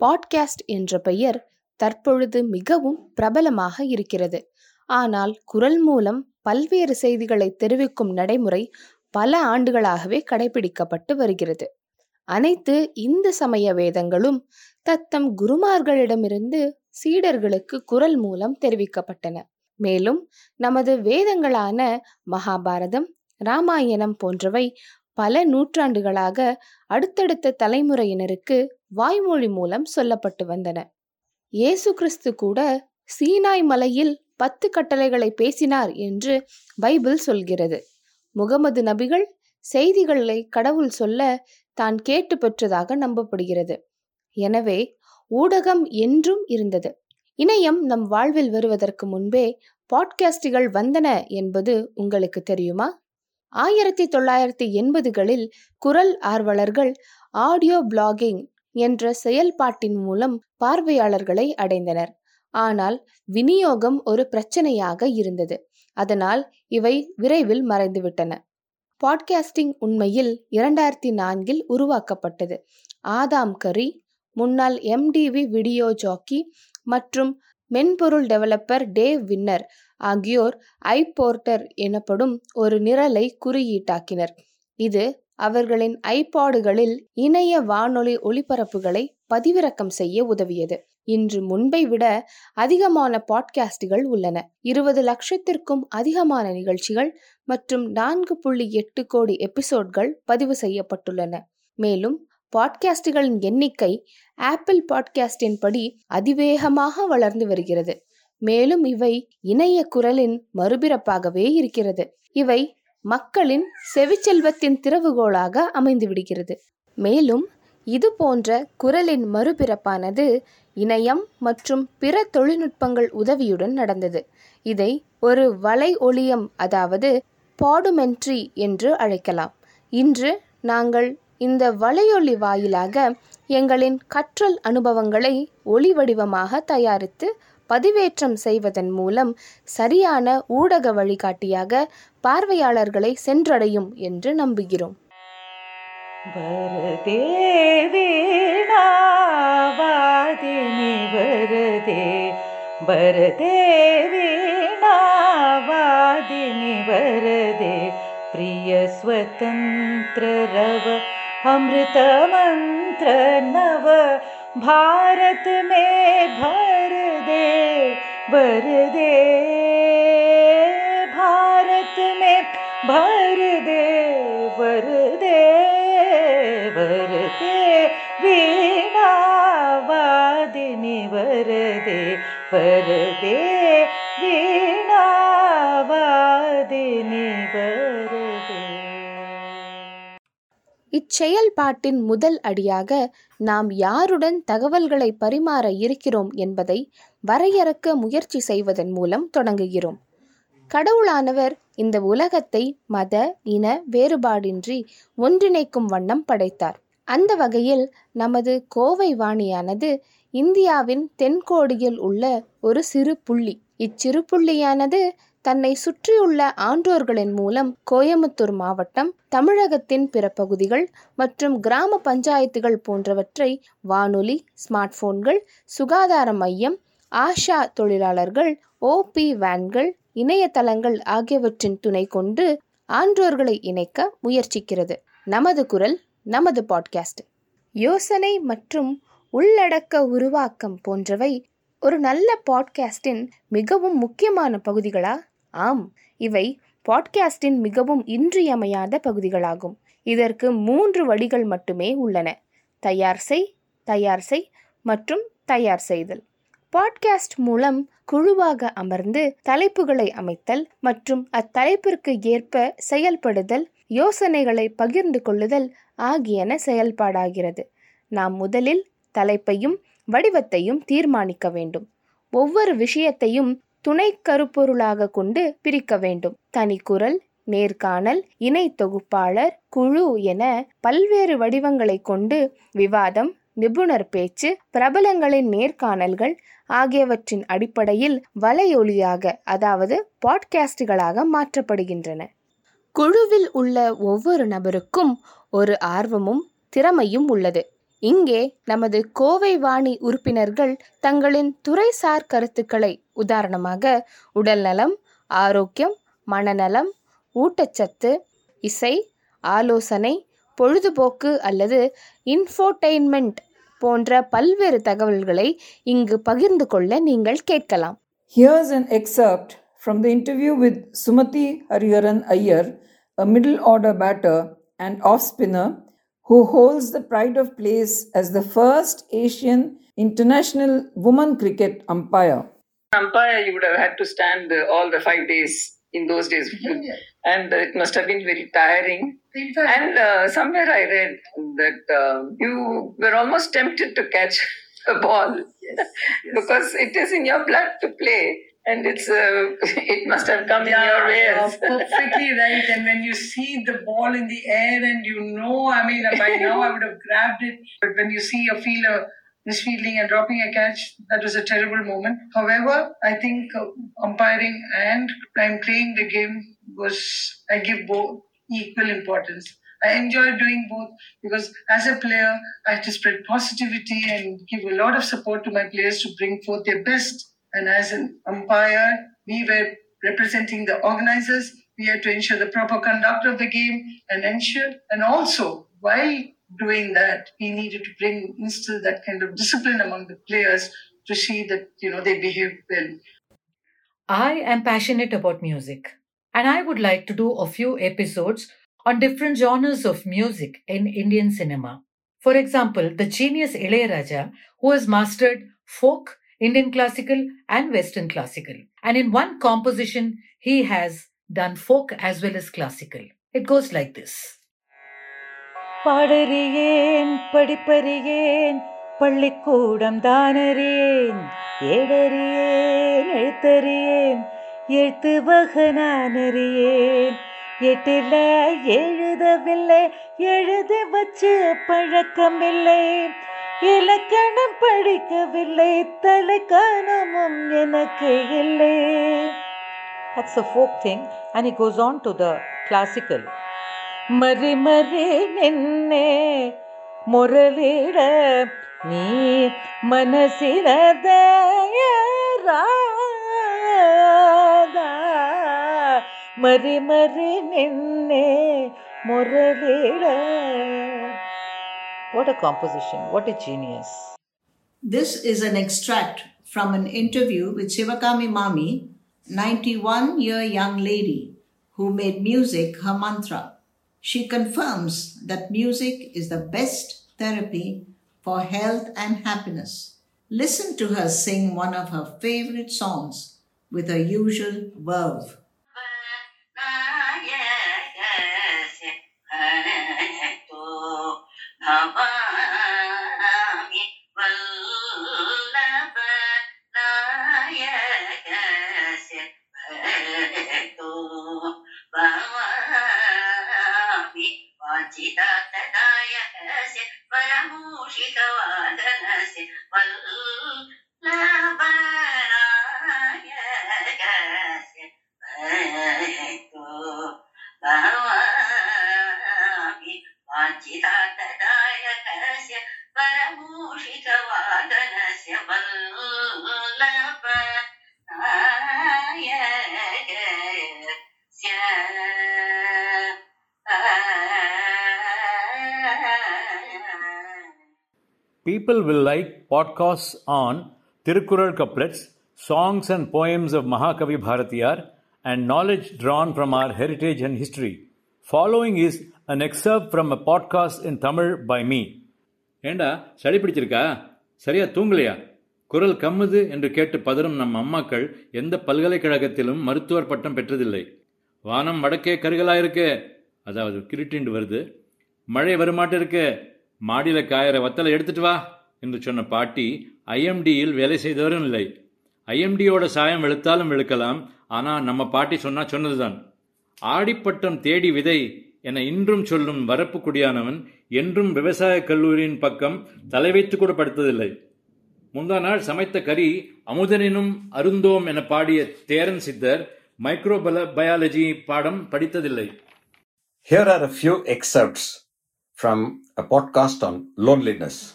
Podcast என்ற பெயர் தற்பொழுது மிகவும் பிரபலமாக இருக்கிறது. ஆனால் குரல் மூலம் பல்வேறு செய்திகளை தெரிவிக்கும் நடைமுறை பல ஆண்டுகளாகவே கடைபிடிக்கப்பட்டு வருகிறது. அனைத்து இந்து சமய வேதங்களும் தத்தம் குருமார்களிடமிருந்து சீடர்களுக்கு குரல் மூலம் தெரிவிக்கப்பட்டன. மேலும் நமது வேதங்களான மகாபாரதம் ராமாயணம் போன்றவை பல நூற்றாண்டுகளாக அடுத்தடுத்த தலைமுறையினருக்கு வாய்மொழி மூலம் சொல்லப்பட்டு வந்தன. இயேசு கிறிஸ்து கூட சீனாய் மலையில் பத்து கட்டளைகளை பேசினார் என்று பைபிள் சொல்கிறது. முகமது நபிகள் செய்திகளை கடவுள் சொல்ல தான் கேட்டு பெற்றதாக நம்பப்படுகிறது. எனவே ஊடகம் என்றும் இருந்தது. இணையம் நம் வாழ்வில் வருவதற்கு முன்பே பாட்காஸ்டுகள் வந்தன என்பது உங்களுக்கு தெரியுமா? ஆயிரத்தி தொள்ளாயிரத்தி எண்பதுகளில் குரல் ஆர்வலர்கள் ஆடியோ பிளாகிங் என்ற செயல்பாட்டின் மூலம் பார்வையாளர்களை அடைந்தனர். ஆனால் விநியோகம் ஒரு பிரச்சனையாக இருந்தது. அதனால் இவை விரைவில் மறைந்துவிட்டன. பாட்காஸ்டிங் உண்மையில் இரண்டாயிரத்தி நான்கில் உருவாக்கப்பட்டது. ஆதாம் கரி முன்னாள் எம்டிவி வீடியோ ஜாக்கி மற்றும் மென்பொருள் டெவலப்பர் டேவ் வின்னர் ஆகியோர் ஐபோர்ட்டர் எனப்படும் ஒரு நிரலை குறியீட்டாக்கினர். இது அவர்களின் ஐபாடுகளில் இணைய வானொலி ஒளிபரப்புகளை பதிவிறக்கம் செய்ய உதவியது. இன்று முன்பை விட அதிகமான பாட்காஸ்டுகள் உள்ளன. இருபது லட்சத்திற்கும் அதிகமான நிகழ்ச்சிகள் மற்றும் நான்கு புள்ளி எட்டு கோடி எபிசோட்கள் பதிவு செய்யப்பட்டுள்ளன. மேலும் பாட்காஸ்டுகளின் எண்ணிக்கை ஆப்பிள் பாட்காஸ்டின் படி அதிவேகமாக வளர்ந்து வருகிறது. மேலும் இவை இணைய குரலின் மறுபிறப்பாகவே இருக்கிறது. இவை மக்களின் செவிச்செல்வத்தின் திறவுகோளாக அமைந்து விடுகிறது மேலும் இது போன்ற குரலின் மறுபிறப்பானது இணையம் மற்றும் பிற தொழில்நுட்பங்கள் உதவியுடன் நடந்தது. இதை ஒரு வலை ஒளியம் அதாவது பாடுமென்ட்ரி என்று அழைக்கலாம். இன்று நாங்கள் இந்த வலையொலி வாயிலாக எங்களின் கற்றல் அனுபவங்களை ஒளி வடிவமாக தயாரித்து பதிவேற்றம் செய்வதன் மூலம் சரியான ஊடக வழிகாட்டியாக பார்வையாளர்களை சென்றடையும் என்று நம்புகிறோம் வரதே வீணாவாதினி வரதே வரதே வீணாவாதினி வரதே प्रिय स्वतन्त्र भारत में भर दे भर दे। भारत में भर दे भर दे भर दे। भर दे இச்செயல்பாட்டின் முதல் அடியாக நாம் யாருடன் தகவல்களை பரிமாற இருக்கிறோம் என்பதை வரையறுக்க முயற்சி செய்வதன் மூலம் தொடங்குகிறோம். கடவுளானவர் இந்த உலகத்தை மத இன வேறுபாடின்றி ஒன்றிணைக்கும் வண்ணம் படைத்தார். அந்த வகையில் நமது கோவை வாணியானது இந்தியாவின் தென்கோடியில் உள்ள ஒரு சிறு புள்ளி. இச்சிறு புள்ளியானது தன்னை சுற்றியுள்ள ஆன்றோர்களின் மூலம் கோயம்புத்தூர் மாவட்டம் தமிழகத்தின் பிற பகுதிகள் மற்றும் கிராம பஞ்சாயத்துகள் போன்றவற்றை வானொலி ஸ்மார்ட் போன்கள் சுகாதார மையம் ஆஷா தொழிலாளர்கள் ஓபி வேன்கள் இணையதளங்கள் ஆகியவற்றின் துணை கொண்டு ஆன்றோர்களை இணைக்க முயற்சிக்கிறது. நமது குரல் நமது பாட்காஸ்ட். யோசனை மற்றும் உள்ளடக்க உருவாக்கம் போன்றவை ஒரு நல்ல பாட்காஸ்டின் மிகவும் முக்கியமான பகுதிகளா? ஆம் இவை பாட்காஸ்டின் மிகவும் இன்றியமையாத பகுதிகளாகும். இதற்கு மூன்று வழிகள் மட்டுமே உள்ளன. தயார் செய் தயார் செய் மற்றும் தயார் செய்தல். பாட்காஸ்ட் மூலம் குழுவாக அமர்ந்து தலைப்புகளை அமைத்தல் மற்றும் அத்தலைப்பிற்கு ஏற்ப செயல்படுதல் யோசனைகளை பகிர்ந்து கொள்ளுதல் ஆகியன செயல்பாடாகிறது. நாம் முதலில் தலைப்பையும் வடிவத்தையும் தீர்மானிக்க வேண்டும். ஒவ்வொரு விஷயத்தையும் துணை கருப்பொருளாக கொண்டு பிரிக்க வேண்டும். தனிக்குரல் நேர்காணல் இணை தொகுப்பாளர் குழு என பல்வேறு வடிவங்களை கொண்டு விவாதம் நிபுணர் பேச்சு பிரபலங்களின் நேர்காணல்கள் ஆகியவற்றின் அடிப்படையில் வலையொலியாக அதாவது பாட்காஸ்டுகளாக மாற்றப்படுகின்றன. குழுவில் உள்ள ஒவ்வொரு நபருக்கும் ஒரு ஆர்வமும் திறமையும் உள்ளது. இங்கே நமது கோவை வாணி உறுப்பினர்கள் தங்களின் துறைசார் கருத்துக்களை உதாரணமாக உடல்நலம் ஆரோக்கியம் மனநலம் ஊட்டச்சத்து இசை ஆலோசனை பொழுதுபோக்கு அல்லது இன்ஃபோடெயின்மெண்ட் போன்ற பல்வேறு தகவல்களை இங்கு பகிர்ந்து கொள்ள நீங்கள் கேட்கலாம். Here's and excerpt from the interview with Sumathi Hariharan Iyer a middle order batter and off spinner who holds the pride of place as the first Asian international woman cricket umpire. umpire, you would have had to stand uh, all the five days in those days. And uh, it must have been very tiring. And uh, somewhere I read that uh, you were almost tempted to catch a ball because it is in your blood to play. And it's uh, it must have come in your you're veins. perfectly right. And when you see the ball in the air and you know, I mean, by now I would have grabbed it. But when you see or feel a misfielding and dropping a catch, that was a terrible moment. However, I think uh, umpiring and I'm playing the game was, I give both equal importance. I enjoy doing both because as a player, I have to spread positivity and give a lot of support to my players to bring forth their best. And as an umpire, we were representing the organizers. We had to ensure the proper conduct of the game and ensure, and also while doing that, we needed to bring instill that kind of discipline among the players to see that you know they behave well. I am passionate about music, and I would like to do a few episodes on different genres of music in Indian cinema. For example, the genius Ilayaraja, who has mastered folk, Indian classical, and Western classical. And in one composition, he has done folk as well as classical. It goes like this. பாடறியேன் படிப்பறியேன் பள்ளிக்கூடம் தானறியேன் ஏடறியேன் எழுத்தறியேன் எழுத்து வகனான் அறியேன் எட்டில எழுதவில்லை எழுதி வச்சு பழக்கமில்லை இலக்கணம் படிக்கவில்லை தலைக்கணமும் எனக்கு இல்லை That's a folk thing and he goes on to the classical. மறி மறி நின்னே முரளிட நீ மனசினத மறி மறி நின்னே முரளிட What a composition, what a genius. This is an extract from an interview with Shivakami Mami, 91 year young lady who made music her mantra. She confirms that music is the best therapy for health and happiness. Listen to her sing one of her favorite songs with her usual verve. People will like podcasts on Tirukural couplets, songs and poems of Mahakavi Bharatiyar, and knowledge drawn from our heritage and history. Following is an excerpt from a podcast in Tamil by me. ஏண்டா சளி பிடிச்சிருக்கா சரியா தூங்கலையா குரல் கம்முது என்று கேட்டு பதறும் நம் அம்மாக்கள் எந்த பல்கலைக்கழகத்திலும் மருத்துவர் பட்டம் பெற்றதில்லை வானம் வடக்கே கருகலாயிருக்கு அதாவது கிருட்டிண்டு வருது மழை வருமாட்டு இருக்கு மாடியில் காயிற வத்தலை எடுத்துட்டு வா என்று சொன்ன பாட்டி ஐஎம்டியில் வேலை செய்தவரும் இல்லை. ஐஎம்டியோட சாயம் வெளுத்தாலும் வெளுக்கலாம் ஆனால் நம்ம பாட்டி சொன்னா சொன்னதுதான். ஆடிப்பட்டம் தேடி விதை என இன்றும் சொல்லும் வரப்பு குடியானவன் என்றும் விவசாய கல்லூரியின் பக்கம் தலை வைத்து கூட படுத்ததில்லை. முந்தா நாள் சமைத்த கறி அமுதனினும் அருந்தோம் என பாடிய தேரன் சித்தர் மைக்ரோ பயாலஜி பாடம் படித்ததில்லை. Here are a few excerpts. From a podcast on loneliness.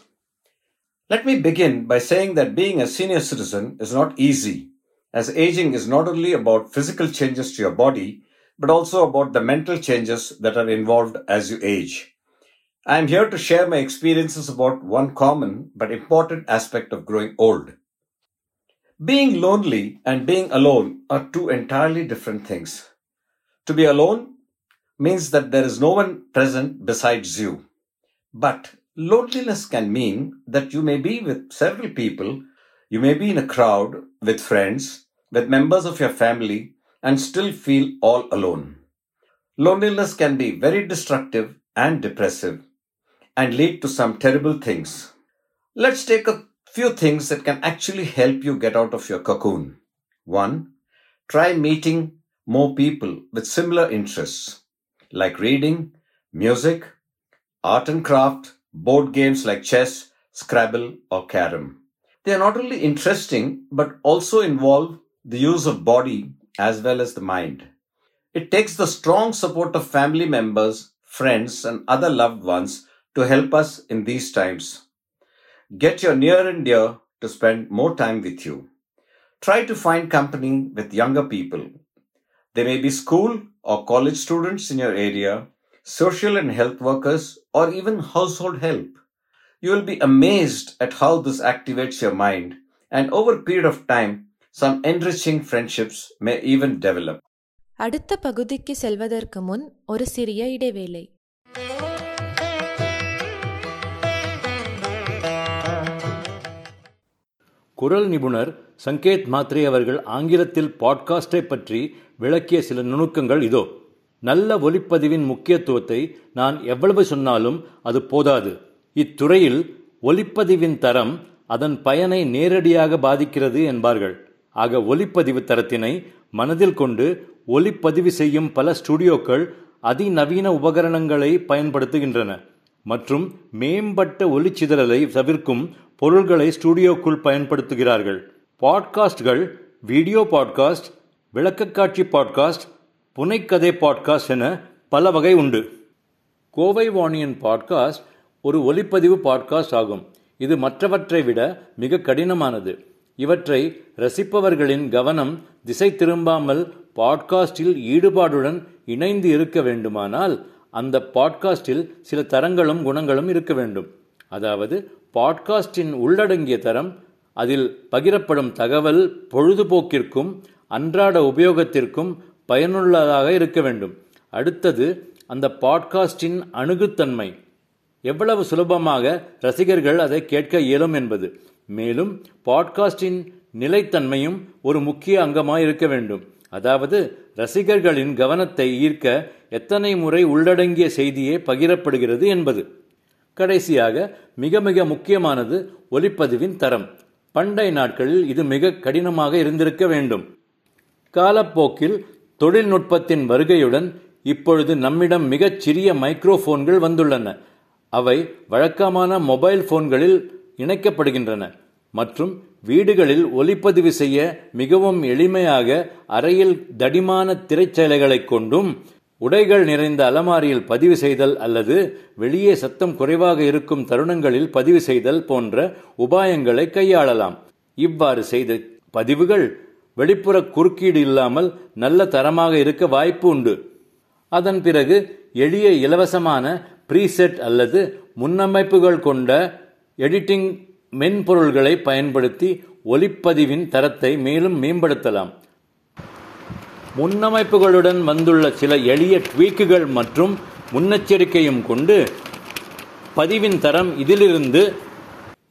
Let me begin by saying that being a senior citizen is not easy, as aging is not only about physical changes to your body, but also about the mental changes that are involved as you age. I am here to share my experiences about one common but important aspect of growing old. Being lonely and being alone are two entirely different things. To be alone means that there is no one present besides you. But loneliness can mean that you may be with several people, you may be in a crowd with friends, with members of your family, and still feel all alone. Loneliness can be very destructive and depressive and lead to some terrible things. Let's take a few things that can actually help you get out of your cocoon. One, try meeting more people with similar interests like reading, music, art and craft, board games like chess, Scrabble, or Carom. They are not only interesting but also involve the use of body as well as the mind. It takes the strong support of family members, friends, and other loved ones to help us in these times. Get your near and dear to spend more time with you. Try to find company with younger people. They may be school or college students in your area, social and health workers, or even household help. You will be amazed at how this activates your mind, and over a period of time, some enriching friendships may even develop. அடுத்த பகுதிக்கு செல்வதற்கு முன் ஒரு சிறிய இடைவேளை குரல் நிபுணர் சங்கேத் மாத்ரே அவர்கள் ஆங்கிலத்தில் பாட்காஸ்டை பற்றி விளக்கிய சில நுணுக்கங்கள் இதோ. நல்ல ஒலிப்பதிவின் முக்கியத்துவத்தை நான் எவ்வளவு சொன்னாலும் அது போதாது. இத்துறையில் ஒலிப்பதிவின் தரம் அதன் பயனை நேரடியாக பாதிக்கிறது என்பார்கள். ஆக ஒலிப்பதிவு தரத்தினை மனதில் கொண்டு ஒலிப்பதிவு செய்யும் பல ஸ்டுடியோக்கள் அதிநவீன உபகரணங்களை பயன்படுத்துகின்றன. மற்றும் மேம்பட்ட ஒலிச்சிதறலை தவிர்க்கும் பொருள்களை ஸ்டுடியோக்குள் பயன்படுத்துகிறார்கள். பாட்காஸ்ட்கள் வீடியோ பாட்காஸ்ட் விளக்கக்காட்சி பாட்காஸ்ட் புனைக்கதை பாட்காஸ்ட் என பல வகை உண்டு. கோவை வாணியன் பாட்காஸ்ட் ஒரு ஒலிப்பதிவு பாட்காஸ்ட் ஆகும். இது மற்றவற்றை விட மிக கடினமானது. இவற்றை ரசிப்பவர்களின் கவனம் திசை திரும்பாமல் பாட்காஸ்டில் ஈடுபாடுடன் இணைந்து இருக்க வேண்டுமானால் அந்த பாட்காஸ்டில் சில தரங்களும் குணங்களும் இருக்க வேண்டும். அதாவது பாட்காஸ்டின் உள்ளடங்கிய தரம் அதில் பகிரப்படும் தகவல் பொழுதுபோக்கிற்கும் அன்றாட உபயோகத்திற்கும் பயனுள்ளதாக இருக்க வேண்டும். அடுத்தது அந்த பாட்காஸ்டின் அணுகுத்தன்மை. எவ்வளவு சுலபமாக ரசிகர்கள் அதை கேட்க இயலும் என்பது. மேலும் பாட்காஸ்டின் நிலைத்தன்மையும் ஒரு முக்கிய அங்கமாக இருக்க வேண்டும். அதாவது ரசிகர்களின் கவனத்தை ஈர்க்க எத்தனை முறை உள்ளடங்கிய செய்தியே பகிரப்படுகிறது என்பது. கடைசியாக மிக மிக முக்கியமானது ஒலிப்பதிவின் தரம். பண்டை நாட்களில் இது மிக கடினமாக இருந்திருக்க வேண்டும். காலப்போக்கில் தொழில்நுட்பத்தின் வருகையுடன் இப்பொழுது நம்மிடம் மிகச் சிறிய மைக்ரோஃபோன்கள் வந்துள்ளன. அவை வழக்கமான மொபைல் போன்களில் இணைக்கப்படுகின்றன மற்றும் வீடுகளில் ஒலிப்பதிவு செய்ய மிகவும் எளிமையாக அறையில் தடிமான திரைச்சேலைகளை கொண்டும் உடைகள் நிறைந்த அலமாரியில் பதிவு செய்தல் அல்லது வெளியே சத்தம் குறைவாக இருக்கும் தருணங்களில் பதிவு செய்தல் போன்ற உபாயங்களை கையாளலாம். இவ்வாறு செய்த பதிவுகள் வெளிப்புற குறுக்கீடு இல்லாமல் நல்ல தரமாக இருக்க வாய்ப்பு உண்டு. அதன் பிறகு எளிய இலவசமான ப்ரீசெட் அல்லது முன்னமைப்புகள் கொண்ட எடிட்டிங் மென்பொருள்களை பயன்படுத்தி ஒலிப்பதிவின் தரத்தை மேலும் மேம்படுத்தலாம். முன்னமைப்புகளுடன் வந்துள்ள சில எளிய ட்வீக்குகள் மற்றும் முன்னெச்சரிக்கையும் கொண்டு பதிவின் தரம் இதிலிருந்து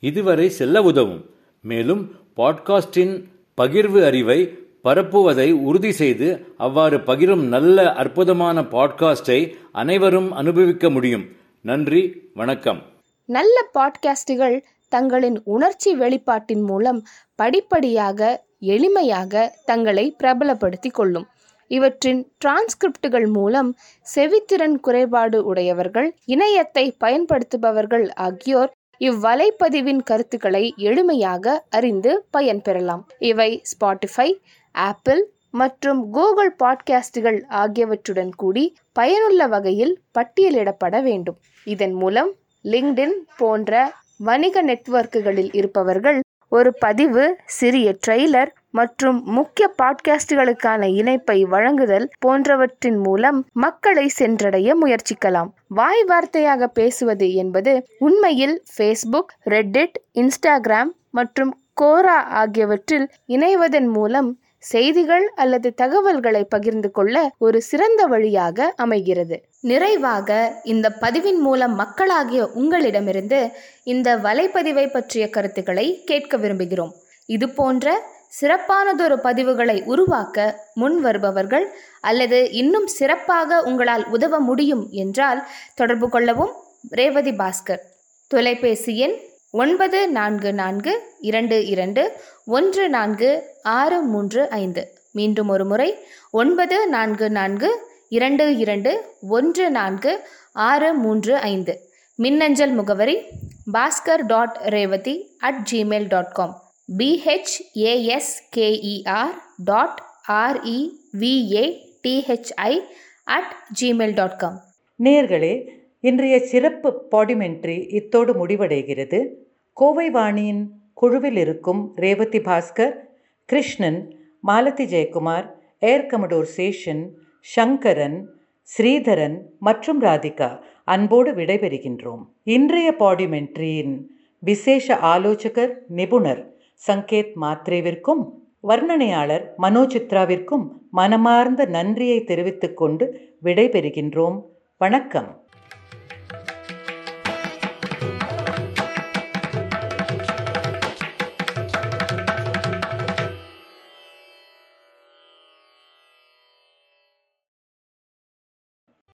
இதுவரை செல்ல உதவும். மேலும் பாட்காஸ்டின் பகிர்வு அறிவை பரப்புவதை உறுதி செய்து அவ்வாறு பகிரும் நல்ல அற்புதமான பாட்காஸ்டை அனைவரும் அனுபவிக்க முடியும். நன்றி வணக்கம். நல்ல பாட்காஸ்டுகள் தங்களின் உணர்ச்சி வெளிப்பாட்டின் மூலம் படிப்படியாக எளிமையாக தங்களை பிரபலப்படுத்திக் கொள்ளும். இவற்றின் டிரான்ஸ்கிரிப்டுகள் மூலம் செவித்திறன் குறைபாடு உடையவர்கள் இணையத்தை பயன்படுத்துபவர்கள் ஆகியோர் இவ்வலைப்பதிவின் கருத்துக்களை எளிமையாக அறிந்து பயன்பெறலாம் இவை ஸ்பாட்டிஃபை ஆப்பிள் மற்றும் கூகுள் பாட்காஸ்டுகள் ஆகியவற்றுடன் கூடி பயனுள்ள வகையில் பட்டியலிடப்பட வேண்டும். இதன் மூலம் லிங்க்டின் போன்ற வணிக நெட்வொர்க்குகளில் இருப்பவர்கள் ஒரு பதிவு சிறிய ட்ரெய்லர் மற்றும் முக்கிய பாட்காஸ்டுகளுக்கான இணைப்பை வழங்குதல் போன்றவற்றின் மூலம் மக்களை சென்றடைய முயற்சிக்கலாம். வாய் வார்த்தையாக பேசுவது என்பது உண்மையில் ஃபேஸ்புக் ரெட்டிட் இன்ஸ்டாகிராம் மற்றும் கோரா ஆகியவற்றில் இணைவதன் மூலம் செய்திகள் அல்லது தகவல்களை பகிர்ந்து கொள்ள ஒரு சிறந்த வழியாக அமைகிறது. நிறைவாக இந்த பதிவின் மூலம் மக்களாகிய உங்களிடமிருந்து இந்த வலைப்பதிவை பற்றிய கருத்துக்களை கேட்க விரும்புகிறோம். இது போன்ற சிறப்பானதொரு பதிவுகளை உருவாக்க முன் வருபவர்கள் அல்லது இன்னும் சிறப்பாக உங்களால் உதவ முடியும் என்றால் தொடர்பு கொள்ளவும். ரேவதி பாஸ்கர். தொலைபேசி எண் ஒன்பது நான்கு நான்கு இரண்டு இரண்டு ஒன்று நான்கு ஆறு மூன்று ஐந்து. மீண்டும் ஒரு முறை ஒன்பது நான்கு நான்கு இரண்டு இரண்டு ஒன்று நான்கு ஆறு மூன்று ஐந்து. மின்னஞ்சல் முகவரி Bhaskar dot Revathi at Gmail dot com பிஹெச்ஏஎஸ்கேஇஆர் dot ஆர்இவிஏ DHI at Gmail dot com நேர்களே இன்றைய சிறப்பு பாடிமெண்ட்ரி இத்தோடு முடிவடைகிறது. கோவை வாணியின் குழுவில் இருக்கும் ரேவதி பாஸ்கர் கிருஷ்ணன் மாலதி ஜெயக்குமார் ஏர் கமடோர் சேஷன் சங்கரன் ஸ்ரீதரன் மற்றும் ராதிகா அன்போடு விடைபெறுகின்றோம். இன்றைய பாடிமெண்ட்ரியின் விசேஷ ஆலோசகர் நிபுணர் சங்கேத் மாத்ரேவிற்கும் வர்ணனையாளர் மனோசித்ராவிற்கும் மனமார்ந்த நன்றியை தெரிவித்துக்கொண்டு விடைபெறுகின்றோம். வணக்கம்.